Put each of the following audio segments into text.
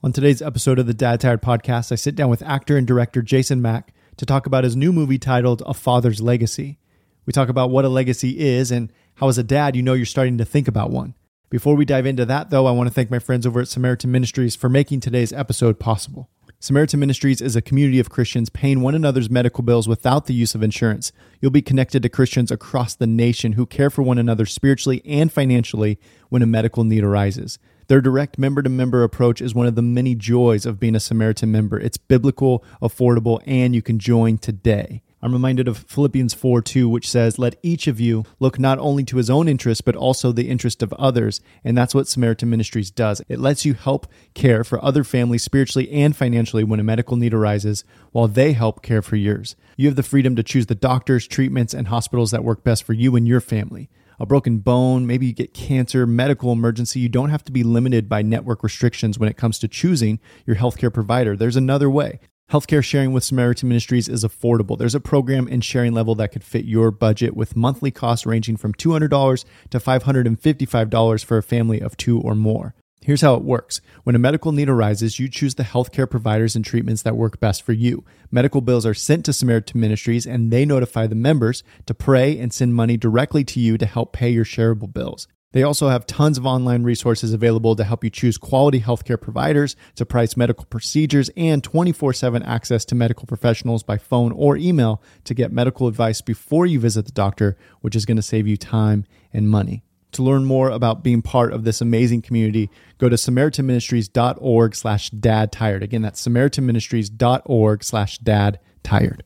On today's episode of the Dad Tired podcast, I sit down with actor and director Jason Mack to talk about his new movie titled A Father's Legacy. We talk about what a legacy is and how, as a dad, you know you're starting to think about one. Before we dive into that, though, I want to thank my friends over at Samaritan Ministries for making today's episode possible. Samaritan Ministries is a community of Christians paying one another's medical bills without the use of insurance. You'll be connected to Christians across the nation who care for one another spiritually and financially when a medical need arises. Their direct member to member approach is one of the many joys of being a Samaritan member. It's biblical, affordable, and you can join today. I'm reminded of Philippians 4 2, which says, Let each of you look not only to his own interest, but also the interest of others. And that's what Samaritan Ministries does. It lets you help care for other families spiritually and financially when a medical need arises, while they help care for yours. You have the freedom to choose the doctors, treatments, and hospitals that work best for you and your family a broken bone, maybe you get cancer, medical emergency, you don't have to be limited by network restrictions when it comes to choosing your healthcare provider. There's another way. Healthcare sharing with Samaritan Ministries is affordable. There's a program and sharing level that could fit your budget with monthly costs ranging from $200 to $555 for a family of two or more. Here's how it works. When a medical need arises, you choose the healthcare providers and treatments that work best for you. Medical bills are sent to Samaritan Ministries and they notify the members to pray and send money directly to you to help pay your shareable bills. They also have tons of online resources available to help you choose quality healthcare providers, to price medical procedures, and 24 7 access to medical professionals by phone or email to get medical advice before you visit the doctor, which is going to save you time and money. To learn more about being part of this amazing community, go to samaritanministries.org slash dad tired. Again, that's samaritanministries.org slash dad tired.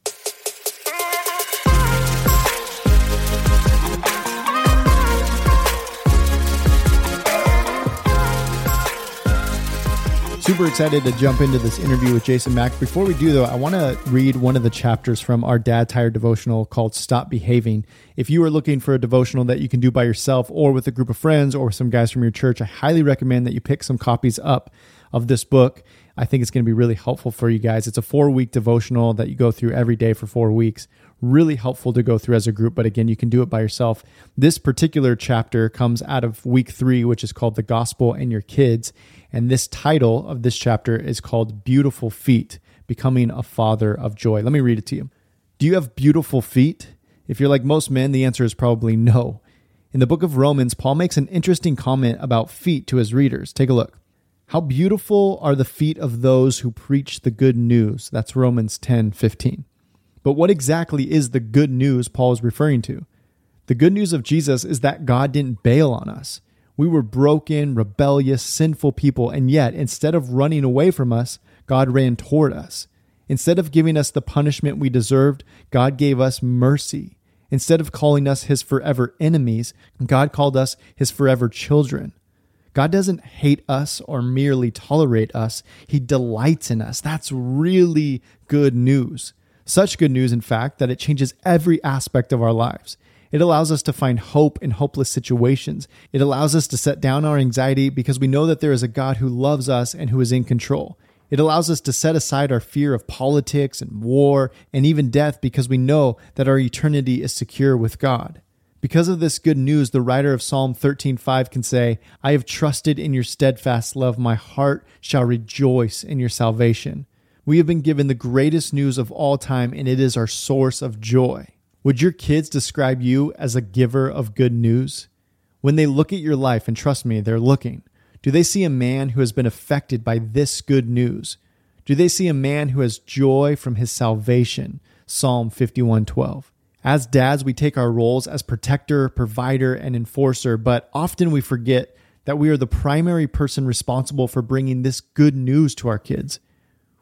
Super excited to jump into this interview with Jason Mack. Before we do, though, I want to read one of the chapters from our Dad Tired devotional called Stop Behaving. If you are looking for a devotional that you can do by yourself or with a group of friends or some guys from your church, I highly recommend that you pick some copies up of this book. I think it's going to be really helpful for you guys. It's a four week devotional that you go through every day for four weeks. Really helpful to go through as a group, but again, you can do it by yourself. This particular chapter comes out of week three, which is called The Gospel and Your Kids. And this title of this chapter is called Beautiful Feet Becoming a Father of Joy. Let me read it to you. Do you have beautiful feet? If you're like most men, the answer is probably no. In the book of Romans, Paul makes an interesting comment about feet to his readers. Take a look. How beautiful are the feet of those who preach the good news. That's Romans 10 15. But what exactly is the good news Paul is referring to? The good news of Jesus is that God didn't bail on us. We were broken, rebellious, sinful people, and yet, instead of running away from us, God ran toward us. Instead of giving us the punishment we deserved, God gave us mercy. Instead of calling us his forever enemies, God called us his forever children. God doesn't hate us or merely tolerate us, he delights in us. That's really good news. Such good news, in fact, that it changes every aspect of our lives. It allows us to find hope in hopeless situations. It allows us to set down our anxiety because we know that there is a God who loves us and who is in control. It allows us to set aside our fear of politics and war and even death because we know that our eternity is secure with God. Because of this good news, the writer of Psalm 13:5 can say, "I have trusted in your steadfast love; my heart shall rejoice in your salvation." We have been given the greatest news of all time, and it is our source of joy. Would your kids describe you as a giver of good news? When they look at your life, and trust me, they're looking, do they see a man who has been affected by this good news? Do they see a man who has joy from his salvation? Psalm 51:12. As dads, we take our roles as protector, provider, and enforcer, but often we forget that we are the primary person responsible for bringing this good news to our kids.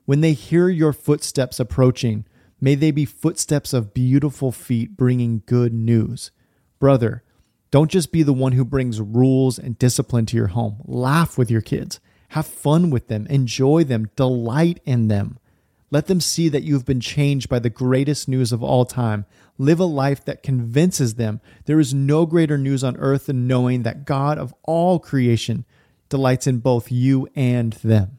When they hear your footsteps approaching, May they be footsteps of beautiful feet bringing good news. Brother, don't just be the one who brings rules and discipline to your home. Laugh with your kids. Have fun with them. Enjoy them. Delight in them. Let them see that you've been changed by the greatest news of all time. Live a life that convinces them there is no greater news on earth than knowing that God of all creation delights in both you and them.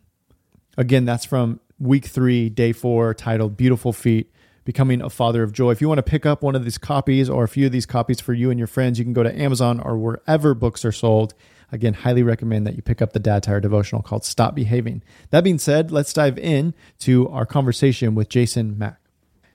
Again, that's from week three, day four, titled Beautiful Feet Becoming a Father of Joy. If you want to pick up one of these copies or a few of these copies for you and your friends, you can go to Amazon or wherever books are sold. Again, highly recommend that you pick up the Dad Tired devotional called Stop Behaving. That being said, let's dive in to our conversation with Jason Mack.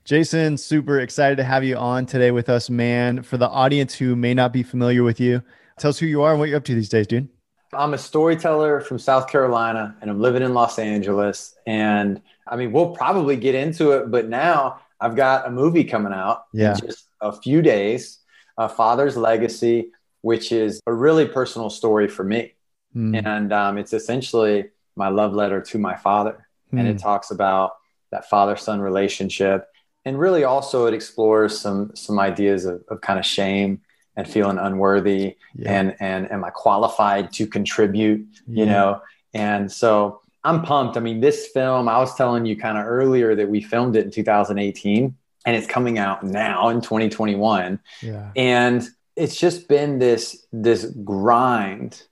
Jason, super excited to have you on today with us, man. For the audience who may not be familiar with you, tell us who you are and what you're up to these days, dude. I'm a storyteller from South Carolina and I'm living in Los Angeles. And I mean, we'll probably get into it, but now I've got a movie coming out yeah. in just a few days, a Father's Legacy, which is a really personal story for me. Mm. And um, it's essentially my love letter to my father. Mm. And it hmm. talks about that father son relationship and really also it explores some some ideas of, of kind of shame and feeling unworthy yeah. and and am i qualified to contribute yeah. you know and so i'm pumped. I mean this film i was telling you kind of earlier that we filmed it in 2018 and it's coming out now in 2021 yeah. and it's just been this this grind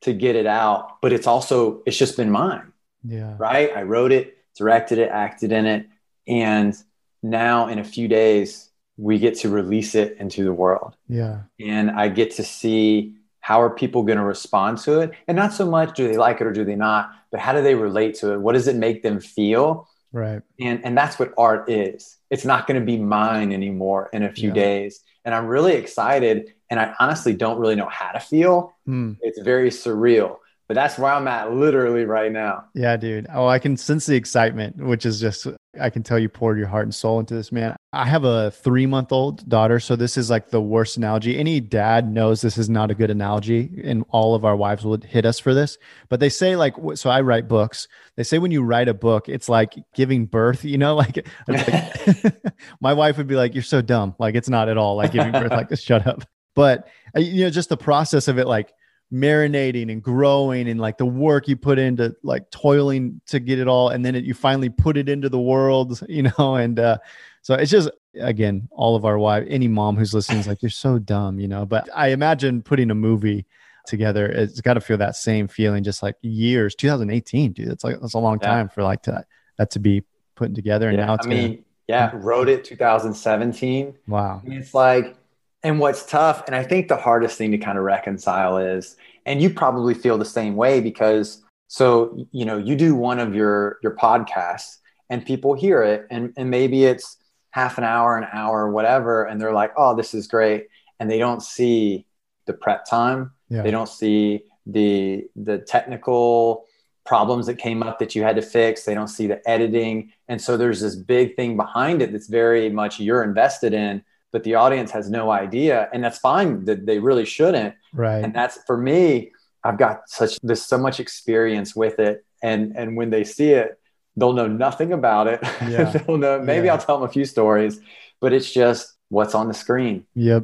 to get it out but it's also it's just been mine. Yeah. Right? I wrote it directed it acted in it and now in a few days we get to release it into the world. Yeah. And i get to see how are people going to respond to it and not so much do they like it or do they not but how do they relate to it what does it make them feel right and and that's what art is it's not going to be mine anymore in a few yeah. days and i'm really excited and i honestly don't really know how to feel mm. it's very surreal but that's where I'm at literally right now. Yeah, dude. Oh, I can sense the excitement, which is just, I can tell you poured your heart and soul into this, man. I have a three month old daughter. So this is like the worst analogy. Any dad knows this is not a good analogy, and all of our wives would hit us for this. But they say, like, so I write books. They say when you write a book, it's like giving birth, you know, like, like my wife would be like, You're so dumb. Like, it's not at all like giving birth, like, shut up. But, uh, you know, just the process of it, like, marinating and growing and like the work you put into like toiling to get it all and then it, you finally put it into the world you know and uh so it's just again all of our wives any mom who's listening is like you're so dumb you know but i imagine putting a movie together it's got to feel that same feeling just like years 2018 dude it's like that's a long time for like to, that to be put together and yeah, now it's i mean gonna, yeah wrote it 2017 wow. It's like and what's tough, and I think the hardest thing to kind of reconcile is, and you probably feel the same way because so you know you do one of your your podcasts and people hear it and and maybe it's half an hour an hour whatever and they're like oh this is great and they don't see the prep time. Yeah. they don't see the the technical problems that came up that you had to fix. They don't see the editing. And so there's this big thing behind it that's very much you're invested in but the audience has no idea and that's fine that they really shouldn't. Right. And that's for me i've got such there's so much experience with it and and when they see it they'll know nothing about it. Yeah. they'll know maybe yeah. i'll tell them a few stories but it's just what's on the screen. Yep.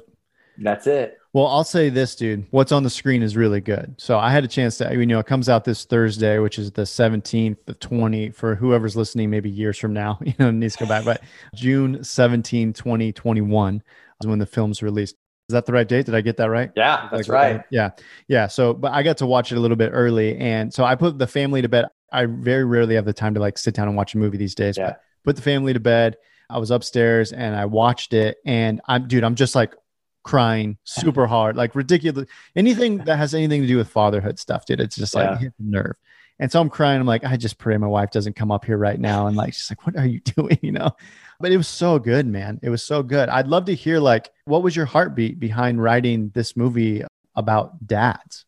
That's it well, I'll say this, dude. What's on the screen is really good. So I had a chance to, you know, it comes out this Thursday, which is the 17th, the 20, for whoever's listening, maybe years from now, you know, needs to go back. But June 17, 2021 is when the film's released. Is that the right date? Did I get that right? Yeah, that's like, right. Uh, yeah. Yeah. So, but I got to watch it a little bit early. And so I put the family to bed. I very rarely have the time to like sit down and watch a movie these days. Yeah. But put the family to bed. I was upstairs and I watched it. And I'm, dude, I'm just like crying super hard, like ridiculous. Anything that has anything to do with fatherhood stuff, dude, it's just like yeah. hit the nerve. And so I'm crying. I'm like, I just pray my wife doesn't come up here right now. And like, she's like, what are you doing? You know? But it was so good, man. It was so good. I'd love to hear like, what was your heartbeat behind writing this movie about dads?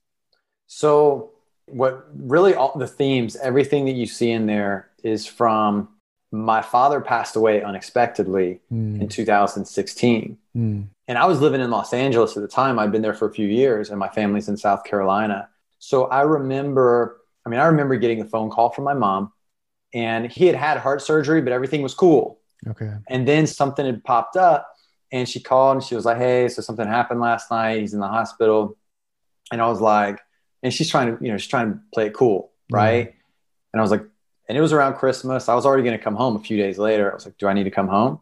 So, what really all the themes, everything that you see in there is from my father passed away unexpectedly mm. in 2016. Mm. And I was living in Los Angeles at the time. I'd been there for a few years, and my family's in South Carolina. So I remember, I mean, I remember getting a phone call from my mom, and he had had heart surgery, but everything was cool. Okay. And then something had popped up, and she called and she was like, Hey, so something happened last night. He's in the hospital. And I was like, and she's trying to, you know, she's trying to play it cool. Right. Mm. And I was like, and it was around Christmas. I was already going to come home a few days later. I was like, do I need to come home?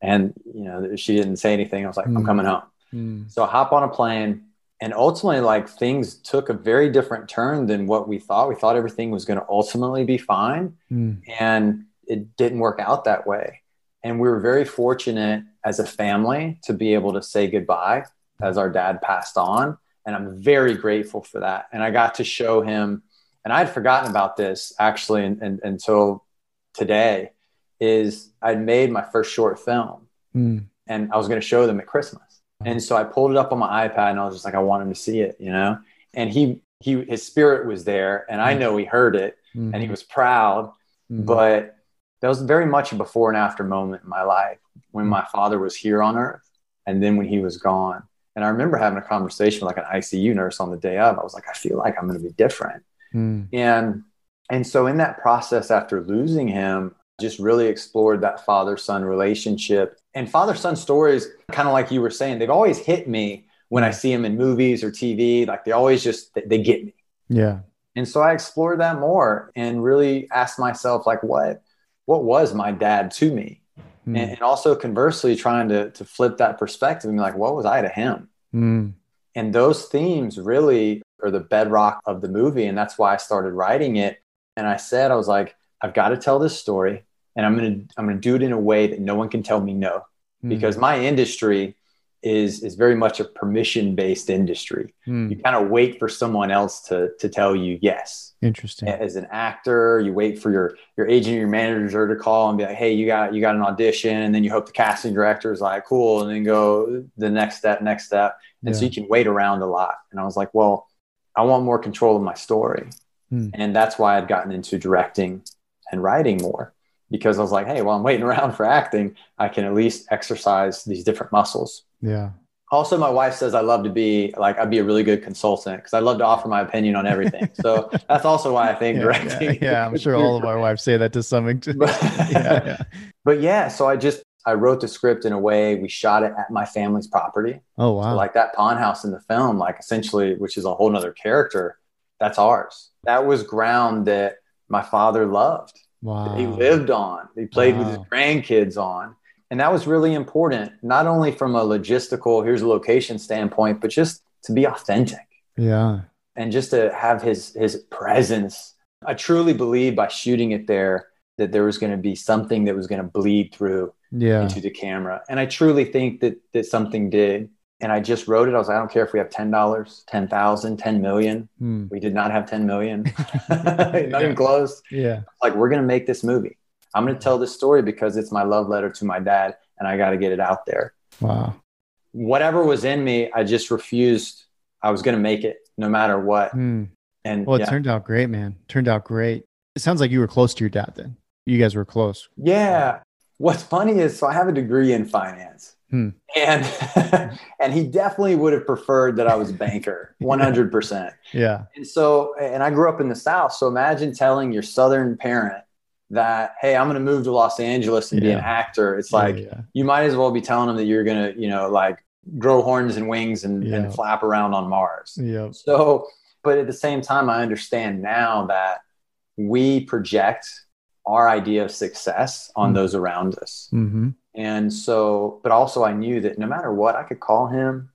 And, you know, she didn't say anything. I was like, mm. I'm coming home. Mm. So I hop on a plane and ultimately like things took a very different turn than what we thought. We thought everything was going to ultimately be fine. Mm. And it didn't work out that way. And we were very fortunate as a family to be able to say goodbye as our dad passed on And I'm very grateful for that. And I got to show him, and I had forgotten about this actually and, and, until today, is I'd made my first short film mm. and I was going to show them at Christmas. And so I pulled it up on my iPad and I was just like, I want him to see it, you know? And he, he, his spirit was there and I mm. know he heard it mm-hmm. and he was proud, mm-hmm. but that was very much a before and after moment in my life when mm. my father was here on earth and then when he was gone. And I remember having a conversation with like an ICU nurse on the day of. I was like, I feel like I'm going to be different. Mm. And and so in that process after losing him, just really explored that father son relationship. And father son stories, kind of like you were saying, they've always hit me when I see them in movies or TV. Like they always just they get me. Yeah. And so I explored that more and really asked myself, like, what what was my dad to me? Mm. And, and, also conversely, trying to to flip that perspective and be like, what was I to him? Mm. And those themes really are the bedrock of the movie. And that's why I started writing it. And I said, I was like, I've got to tell this story and I'm going to, I'm to do it in a way that no one can tell me no, mm. because my industry is, is very much a permission based industry. Mm. You kind of wait for someone else to, to tell you yes. Interesting. As an actor, you wait for your, your agent or your manager to call and be like, Hey, you got, you got an audition. And then you hope the casting director is like, cool. And then go the next step, next step. And yeah. so you can wait around a lot. And I was like, well, I want more control of my story. Hmm. And that's why I'd gotten into directing and writing more because I was like, hey, while I'm waiting around for acting, I can at least exercise these different muscles. Yeah. Also, my wife says I love to be like I'd be a really good consultant because I love to offer my opinion on everything. So that's also why I think yeah, directing. Yeah, yeah, I'm sure all of our wives say that to some extent. But, yeah, yeah. but yeah, so I just I wrote the script in a way we shot it at my family's property. Oh wow! So like that pawn house in the film, like essentially, which is a whole nother character, that's ours. That was ground that my father loved. Wow. he lived on. He played wow. with his grandkids on. And that was really important, not only from a logistical, here's a location standpoint, but just to be authentic. Yeah. And just to have his his presence. I truly believe by shooting it there that there was going to be something that was going to bleed through yeah. into the camera. And I truly think that that something did. And I just wrote it. I was like, I don't care if we have ten dollars, ten thousand, ten million. Hmm. We did not have ten million. not yeah. even close. Yeah. Like we're gonna make this movie. I'm gonna tell this story because it's my love letter to my dad, and I got to get it out there. Wow. Whatever was in me, I just refused. I was gonna make it no matter what. Hmm. And well, it yeah. turned out great, man. Turned out great. It sounds like you were close to your dad then. You guys were close. Yeah, What's funny is, so I have a degree in finance, hmm. and and he definitely would have preferred that I was a banker, one hundred percent. Yeah. And so, and I grew up in the South, so imagine telling your Southern parent that, hey, I'm going to move to Los Angeles and yeah. be an actor. It's like yeah, yeah. you might as well be telling them that you're going to, you know, like grow horns and wings and, and flap around on Mars. Yeah. So, but at the same time, I understand now that we project our idea of success on mm-hmm. those around us. Mm-hmm. And so, but also I knew that no matter what, I could call him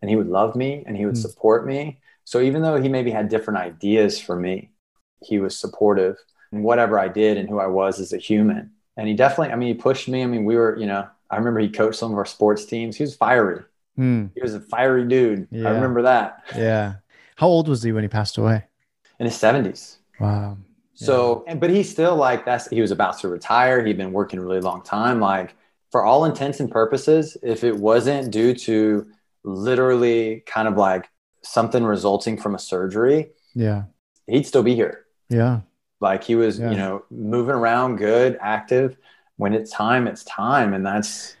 and he would love me and he would mm-hmm. support me. So even though he maybe had different ideas for me, he was supportive in whatever I did and who I was as a human. And he definitely, I mean, he pushed me. I mean, we were, you know, I remember he coached some of our sports teams. He was fiery. Mm. He was a fiery dude. Yeah. I remember that. Yeah. How old was he when he passed away? In his 70s. Wow. So, yeah. but he's still like that's he was about to retire. He'd been working a really long time. Like for all intents and purposes, if it wasn't due to literally kind of like something resulting from a surgery, yeah, he'd still be here. Yeah. Like he was, yeah. you know, moving around good, active. When it's time, it's time. And that's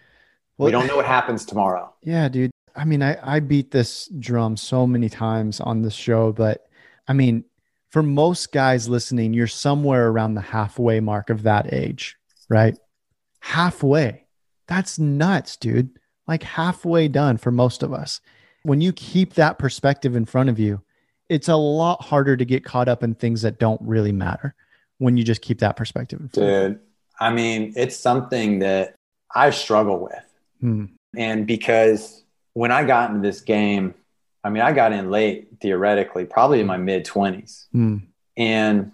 well, we don't know what happens tomorrow. Yeah, dude. I mean, I, I beat this drum so many times on this show, but I mean, for most guys listening, you're somewhere around the halfway mark of that age, right? Halfway. That's nuts, dude. Like halfway done for most of us. When you keep that perspective in front of you, it's a lot harder to get caught up in things that don't really matter when you just keep that perspective. In front dude, I mean, it's something that I struggle with. Hmm. And because when I got into this game, I mean, I got in late theoretically, probably in my mid 20s. Mm. And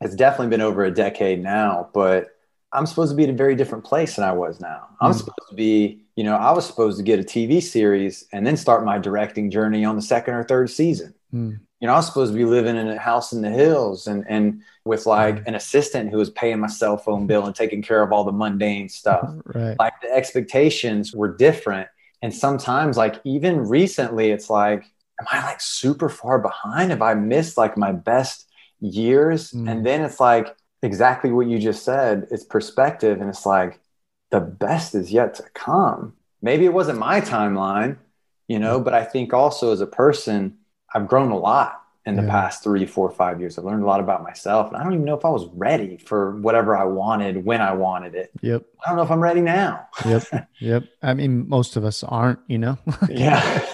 it's definitely been over a decade now, but I'm supposed to be at a very different place than I was now. I'm mm. supposed to be, you know, I was supposed to get a TV series and then start my directing journey on the second or third season. Mm. You know, I was supposed to be living in a house in the hills and and with like mm. an assistant who was paying my cell phone bill and taking care of all the mundane stuff. Right. Like the expectations were different. And sometimes, like even recently, it's like, am I like super far behind? Have I missed like my best years? Mm. And then it's like exactly what you just said. It's perspective. And it's like the best is yet to come. Maybe it wasn't my timeline, you know, but I think also as a person, I've grown a lot in the yeah. past three, four, five years. I've learned a lot about myself. And I don't even know if I was ready for whatever I wanted when I wanted it. Yep. I don't know if I'm ready now. yep. Yep. I mean, most of us aren't, you know? yeah.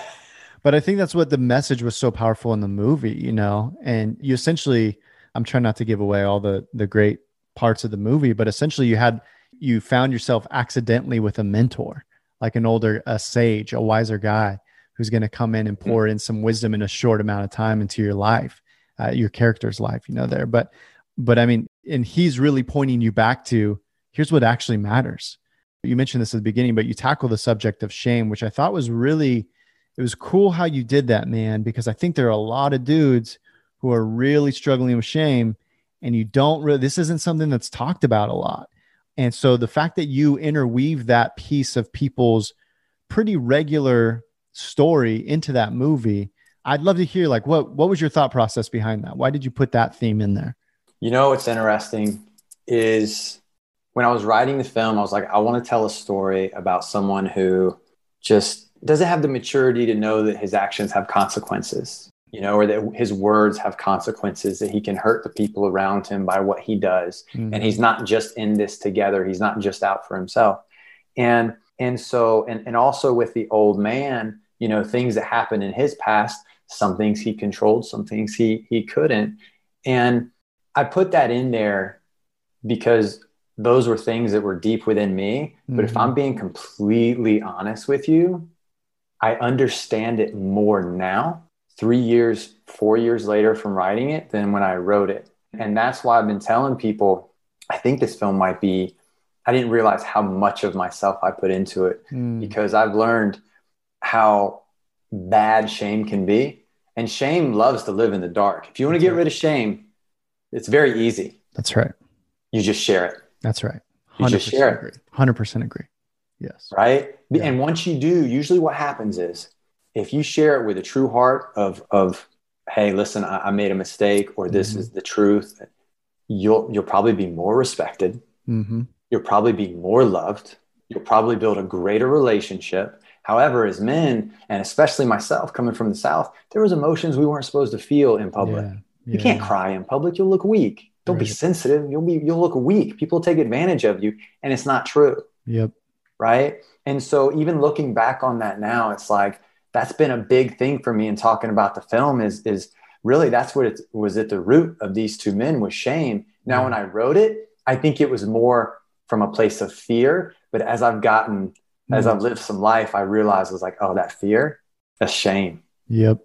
But I think that's what the message was so powerful in the movie, you know, and you essentially, I'm trying not to give away all the the great parts of the movie, but essentially you had you found yourself accidentally with a mentor, like an older a sage, a wiser guy who's going to come in and mm-hmm. pour in some wisdom in a short amount of time into your life, uh, your character's life, you know, there. But but I mean, and he's really pointing you back to here's what actually matters. You mentioned this at the beginning, but you tackle the subject of shame, which I thought was really it was cool how you did that, man, because I think there are a lot of dudes who are really struggling with shame and you don't really, this isn't something that's talked about a lot. And so the fact that you interweave that piece of people's pretty regular story into that movie, I'd love to hear like what what was your thought process behind that? Why did you put that theme in there? You know what's interesting is when I was writing the film, I was like, I want to tell a story about someone who just doesn't have the maturity to know that his actions have consequences, you know, or that his words have consequences, that he can hurt the people around him by what he does. Mm-hmm. And he's not just in this together, he's not just out for himself. And and so and, and also with the old man, you know, things that happened in his past, some things he controlled, some things he he couldn't. And I put that in there because those were things that were deep within me. But mm-hmm. if I'm being completely honest with you, I understand it more now, three years, four years later from writing it, than when I wrote it. And that's why I've been telling people I think this film might be, I didn't realize how much of myself I put into it mm. because I've learned how bad shame can be. And shame loves to live in the dark. If you want to get rid of shame, it's very easy. That's right. You just share it. That's right. You just share agree. 100% agree. Yes. Right. Yeah. And once you do, usually what happens is if you share it with a true heart of, of, Hey, listen, I, I made a mistake or this mm-hmm. is the truth. You'll, you'll probably be more respected. Mm-hmm. You'll probably be more loved. You'll probably build a greater relationship. However, as men, and especially myself coming from the South, there was emotions we weren't supposed to feel in public. Yeah. Yeah. You can't cry in public. You'll look weak. Don't right. be sensitive. You'll be, you'll look weak. People take advantage of you and it's not true. Yep right and so even looking back on that now it's like that's been a big thing for me in talking about the film is is really that's what it was at the root of these two men was shame now when i wrote it i think it was more from a place of fear but as i've gotten mm-hmm. as i've lived some life i realized it was like oh that fear that's shame yep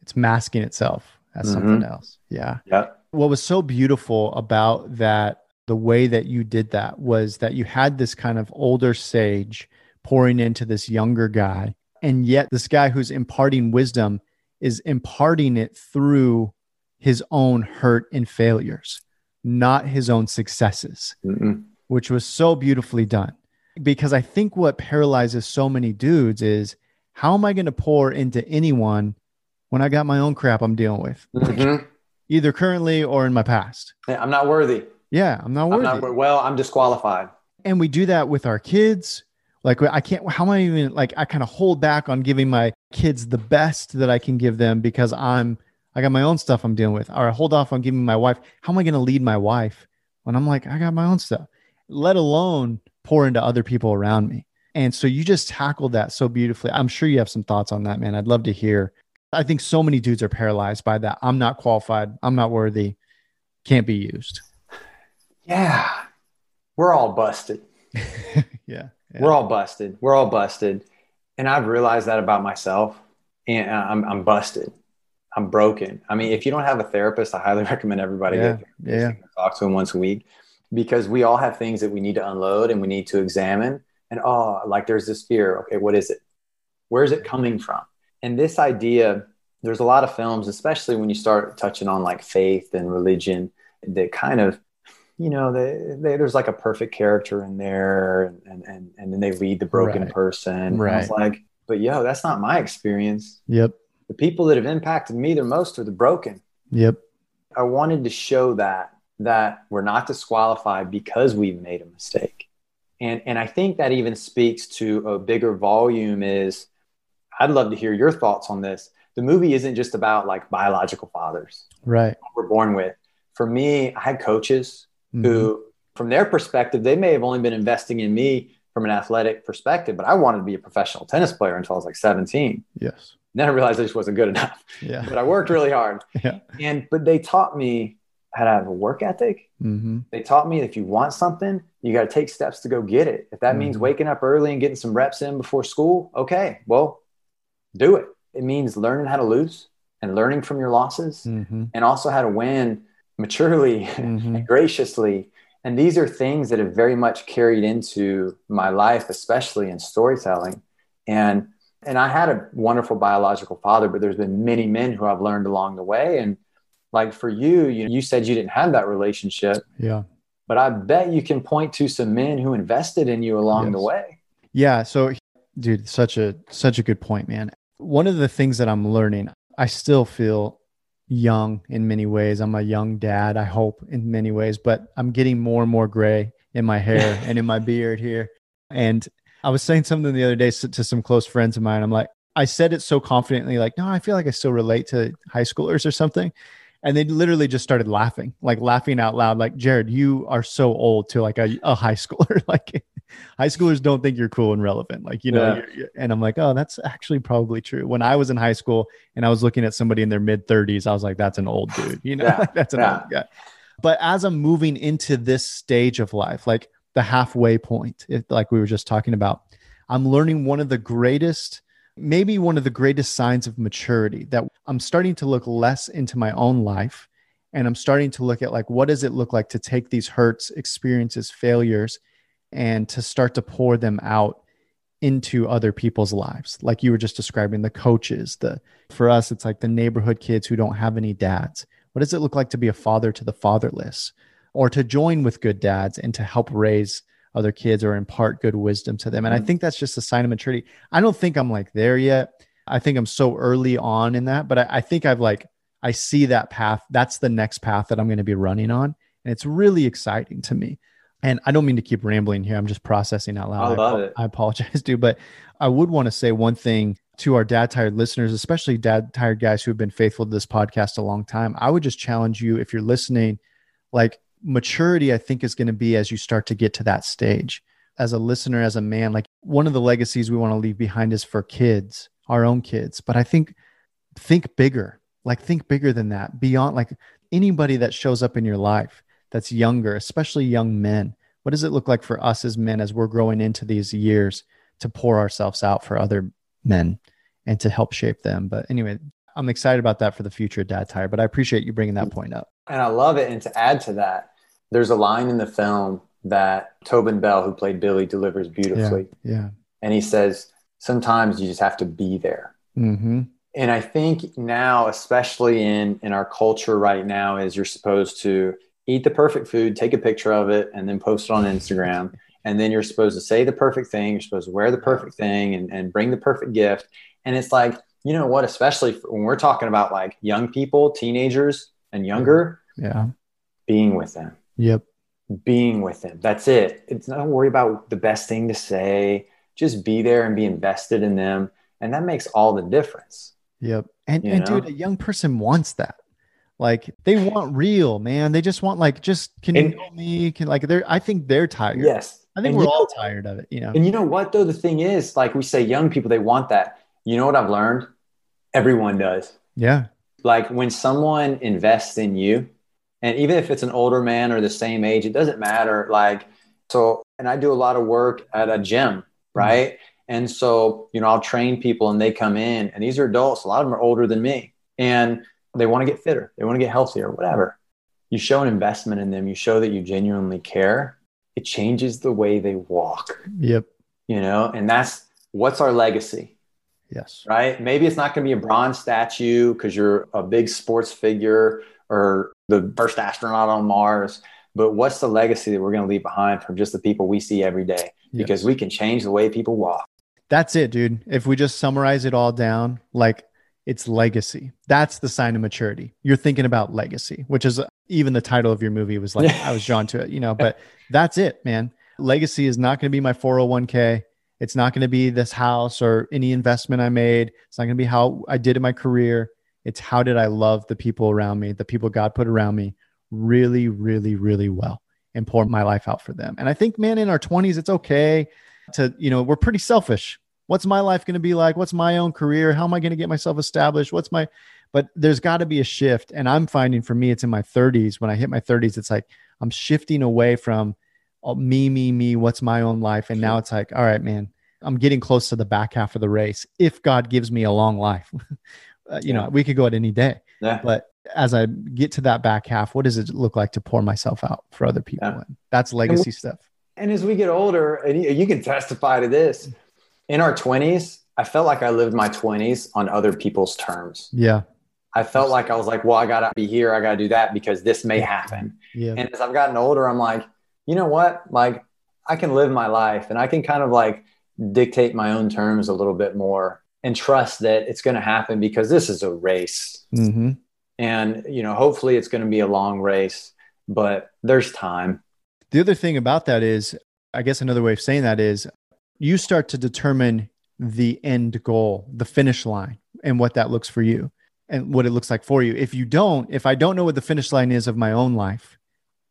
it's masking itself as mm-hmm. something else yeah yep what was so beautiful about that the way that you did that was that you had this kind of older sage pouring into this younger guy. And yet, this guy who's imparting wisdom is imparting it through his own hurt and failures, not his own successes, Mm-mm. which was so beautifully done. Because I think what paralyzes so many dudes is how am I going to pour into anyone when I got my own crap I'm dealing with, mm-hmm. either currently or in my past? I'm not worthy. Yeah, I'm not worthy. I'm not, well, I'm disqualified. And we do that with our kids. Like I can't. How am I even like? I kind of hold back on giving my kids the best that I can give them because I'm. I got my own stuff I'm dealing with. Or I hold off on giving my wife. How am I going to lead my wife when I'm like I got my own stuff? Let alone pour into other people around me. And so you just tackled that so beautifully. I'm sure you have some thoughts on that, man. I'd love to hear. I think so many dudes are paralyzed by that. I'm not qualified. I'm not worthy. Can't be used yeah, we're all busted. yeah, yeah, We're all busted. We're all busted. And I've realized that about myself. And I'm, I'm busted. I'm broken. I mean, if you don't have a therapist, I highly recommend everybody yeah, yeah. talk to him once a week because we all have things that we need to unload and we need to examine. And oh, like there's this fear. Okay, what is it? Where is it coming from? And this idea, there's a lot of films, especially when you start touching on like faith and religion, that kind of, you know, they, they, there's like a perfect character in there, and and and then they lead the broken Right. person. Right. And I was like, but yo, that's not my experience. Yep. The people that have impacted me the most are the broken. Yep. I wanted to show that that we're not disqualified because we've made a mistake. And and I think that even speaks to a bigger volume is I'd love to hear your thoughts on this. The movie isn't just about like biological fathers Right. we're born with. For me, I had coaches Mhm. who from their perspective, they may have only been investing in me from an athletic perspective, but I wanted to be a professional tennis player until I was like 17. Yes. Then I realized I just wasn't good enough, Yeah. but I worked really hard. Yeah. And but they taught me how to have a work ethic. Mm-hmm. They taught me if you want something, you got to take steps to go get it. If that means Mhm. waking up early and getting some reps in before school, okay, well, do it. It means learning how to lose and learning from your losses Mm-hmm. and also how to win maturely Mhm. and graciously. And these are things that have very much carried into my life, especially in storytelling. And and I had a wonderful biological father, but there's been many men who I've learned along the way. And like for you, you, you said you didn't have that relationship, Yeah. but I bet you can point to some men who invested in you along the way. Yeah. So, dude, such a such a good point, man. One of the things that I'm learning, I still feel young in many ways. I'm a young dad, I hope, in many ways, but I'm getting more and more gray in my hair and in my beard here. And I was saying something the other day to to some close friends of mine. I'm like, I said it so confidently, like, no, I feel like I still relate to high schoolers or something. And they literally just started laughing, like laughing out loud, like, Jared, you are so old to like a, a high schooler. like, high schoolers don't think you're cool and relevant. Like, you know, Yeah. you're- you're- and I'm like, oh, that's actually probably true. When I was in high school and I was looking at somebody in their mid 30s, I was like, that's an old dude, you know, Yeah. that's an Yeah. old guy. But as I'm moving into this stage of life, like the halfway point, if, like we were just talking about, I'm learning one of the greatest, maybe one of the greatest signs of maturity that I'm starting to look less into my own life. And I'm starting to look at like, what does it look like to take these hurts, experiences, failures, and to start to pour them out into other people's lives like you were just describing the coaches the for us it's like the neighborhood kids who don't have any dads what does it look like to be a father to the fatherless or to join with good dads and to help raise other kids or impart good wisdom to them and i mm. think that's just a sign of maturity i don't think i'm like there yet i think i'm so early on in that but i, I think i've like i see that path that's the next path that i'm going to be running on and it's really exciting to me and I don't mean to keep rambling here. I'm just processing out loud. I love apo- it. I apologize, dude. But I would want to say one thing to our dad tired listeners, especially dad tired guys who have been faithful to this podcast a long time. I would just challenge you if you're listening, like maturity, I think is going to be as you start to get to that stage. As a listener, as a man, like one of the legacies we want to leave behind is for kids, our own kids. But I think think bigger, like think bigger than that, beyond like anybody that shows up in your life that's younger, especially young men. What does it look like for us as men as we're growing into these years to pour ourselves out for other men and to help shape them? But anyway, I'm excited about that for the future, Dad Tired. But I appreciate you bringing that point up. And I love it. And to add to that, there's a line in the film that Tobin Bell, who played Billy, delivers beautifully. Yeah. And he says, sometimes you just have to be there. Mm-hmm. And I think now, especially in, in our culture right now, is you're supposed to eat the perfect food, take a picture of it, and then post it on Instagram. And then you're supposed to say the perfect thing. You're supposed to wear the perfect thing and, and bring the perfect gift. And it's like, you know what, especially when we're talking about like young people, teenagers, and younger, Yeah. being with them Yep. being with them. That's it. It's not worry about the best thing to say. Just be there and be invested in them. And that makes all the difference. Yep. And, You and know? dude, a young person wants that. Like they want real, man. They just want like just can you know me? Can like they're I think they're tired. Yes. I think And we're all know- tired of it, you know. And you know what though? The thing is, like we say, young people, they want that. You know what I've learned? Everyone does. Yeah. Like when someone invests in you, and even if it's an older man or the same age, it doesn't matter. Like, so, and I do a lot of work at a gym, mm-hmm. right? And so, you know, I'll train people and they come in, and these are adults. A lot of them are older than me, and they want to get fitter, they want to get healthier, whatever. you show an investment in them, you show that you genuinely care, it changes the way they walk. Yep. You know, and that's what's our legacy? Yes. Right? Maybe it's not going to be a bronze statue because you're a big sports figure or the first astronaut on Mars, but what's the legacy that we're going to leave behind from just the people we see every day? Yes. Because we can change the way people walk. That's it, dude. If we just summarize it all down, like it's legacy. That's the sign of maturity. You're thinking about legacy, which is uh, even the title of your movie was like, I was drawn to it, you know, but that's it, man. Legacy is not going to be my 401k. It's not going to be this house or any investment I made. It's not going to be how I did in my career. It's how did I love the people around me, the people God put around me really, really, really well and pour my life out for them. And I think, man, in our 20s, it's okay to, you know, we're pretty selfish. What's my life going to be like? What's my own career? How am I going to get myself established? What's my, but there's got to be a shift. And I'm finding for me, it's in my 30s. When I hit my 30s, it's like I'm shifting away from oh, me, me, me, what's my own life. And now it's like, all right, man, I'm getting close to the back half of the race. If God gives me a long life, uh, you yeah. know, we could go at any day. Yeah. But as I get to that back half, what does it look like to pour myself out for other people? Yeah. And that's legacy and, stuff. And as we get older, and you can testify to this, in our 20s, I felt like I lived my 20s on other people's terms. Yeah. I felt like I was like, well, I got to be here. I got to do that because this may happen. Yeah. And as I've gotten older, I'm like, you know what? Like, I can live my life and I can kind of like dictate my own terms a little bit more and trust that it's going to happen because this is a race. Mm-hmm. And, you know, hopefully it's going to be a long race, but there's time. The other thing about that is, I guess another way of saying that is you start to determine the end goal, the finish line, and what that looks for you and what it looks like for you. If you don't, if I don't know what the finish line is of my own life,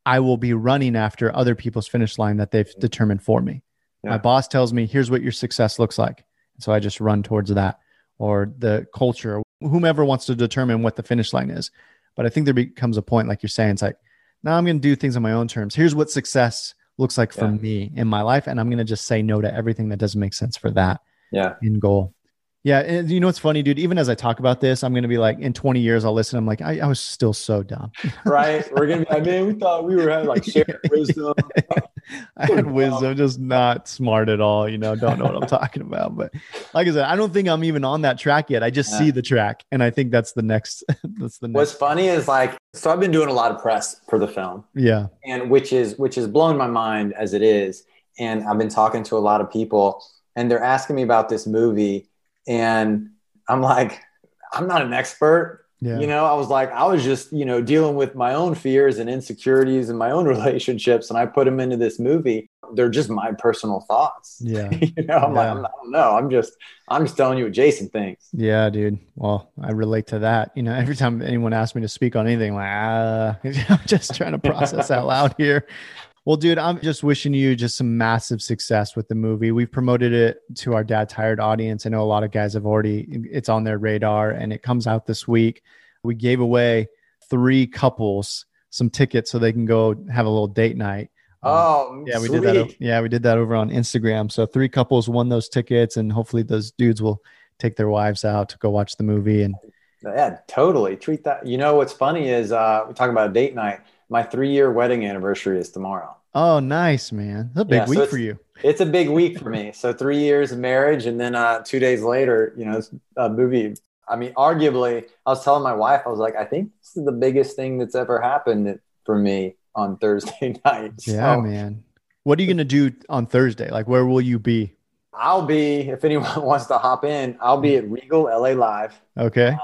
I will be running after other people's finish line that they've determined for me. Yeah. My boss tells me, here's what your success looks like. So I just run towards that or the culture, whomever wants to determine what the finish line is. But I think there becomes a point, like you're saying, it's like, now I'm going to do things on my own terms. Here's what success looks like for me in my life. And I'm going to just say no to everything that doesn't make sense for that yeah. in goal. Yeah. And you know what's funny, dude? Even as I talk about this, I'm going to be like, in 20 years, I'll listen. I'm like, I, I was still so dumb. right. We're going to be like, man, we thought we were having like shared wisdom. I had wisdom, just not smart at all. You know, don't know what I'm talking about. But like I said, I don't think I'm even on that track yet. I just yeah. see the track. And I think that's the next, that's the next. What's funny is like, so I've been doing a lot of press for the film. Yeah. And which is, which is blowing my mind as it is. And I've been talking to a lot of people and they're asking me about this movie and I'm like, I'm not an expert. Yeah. You know, I was like, I was just, you know, dealing with my own fears and insecurities and my own relationships, and I put them into this movie. They're just my personal thoughts. Yeah. you know, I'm yeah. like, I'm not, I don't know. I'm just, I'm just telling you what Jason thinks. Yeah, dude. Well, I relate to that. You know, every time anyone asks me to speak on anything, I'm like, ah, I'm just trying to process out loud here. Well, dude, I'm just wishing you just some massive success with the movie. We've promoted it to our dad tired audience. I know a lot of guys have already, it's on their radar and it comes out this week. We gave away three couples some tickets so they can go have a little date night. Um, oh, yeah, we sweet. did that. Yeah, we did that over on Instagram. So three couples won those tickets, and hopefully those dudes will take their wives out to go watch the movie. And yeah, totally treat that. You know what's funny is uh, we talk about a date night my three year wedding anniversary is tomorrow. Oh, nice, man. That's a big yeah, week so for you. It's a big week for me. So three years of marriage, and then uh, two days later, you know, a movie. I mean, arguably, I was telling my wife, I was like, I think this is the biggest thing that's ever happened for me on Thursday night. So, yeah, man. What are you gonna do on Thursday? Like, where will you be? I'll be, if anyone wants to hop in, I'll be at Regal LA Live. Okay. Uh,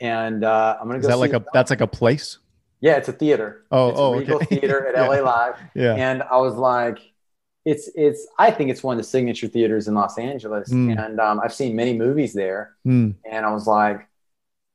and uh, I'm gonna go. Is that like a? That's like a place. Yeah, it's a theater. Oh, it's oh, Regal okay. Theater at LA Live. Yeah. And I was like, it's it's. I think it's one of the signature theaters in Los Angeles, mm. and um, I've seen many movies there. Mm. And I was like,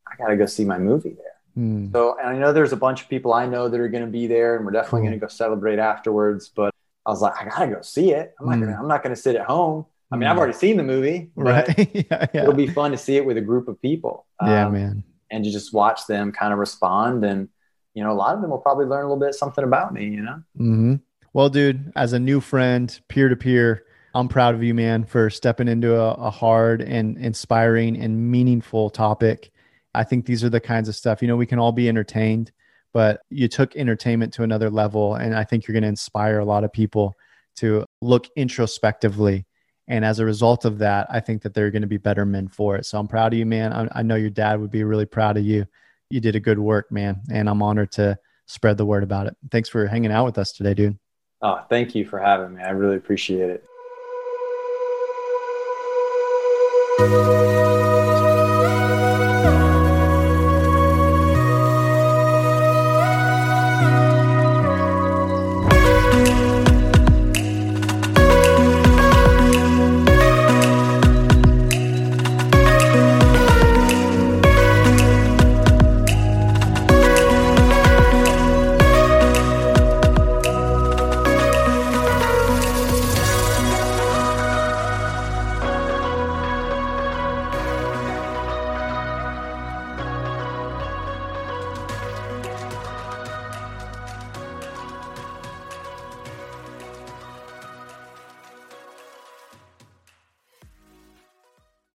I got to go see my movie there. Mm. So, and I know there's a bunch of people I know that are going to be there, and we're definitely cool. to go celebrate afterwards. But I was like, I got to go see it. I'm not gonna. I'm not going to sit at home. I mean, I've hmm. already seen the movie, right? yeah, yeah. It'll be fun to see it with a group of people. Yeah, um, man. And to just watch them kind of respond and you know, a lot of them will probably learn a little bit something about me, you know? Mm-hmm. Well, dude, as a new friend, peer to peer, I'm proud of you, man, for stepping into a, a, hard and inspiring and meaningful topic. I think these are the kinds of stuff, you know, we can all be entertained, but you took entertainment to another level. And I think you're going to inspire a lot of people to look introspectively. And as a result of that, I think that they're going to be better men for it. So I'm proud of you, man. I, I know your dad would be really proud of you. You did a good work, man. And I'm honored to spread the word about it. Thanks for hanging out with us today, dude. Oh, thank you for having me. I really appreciate it.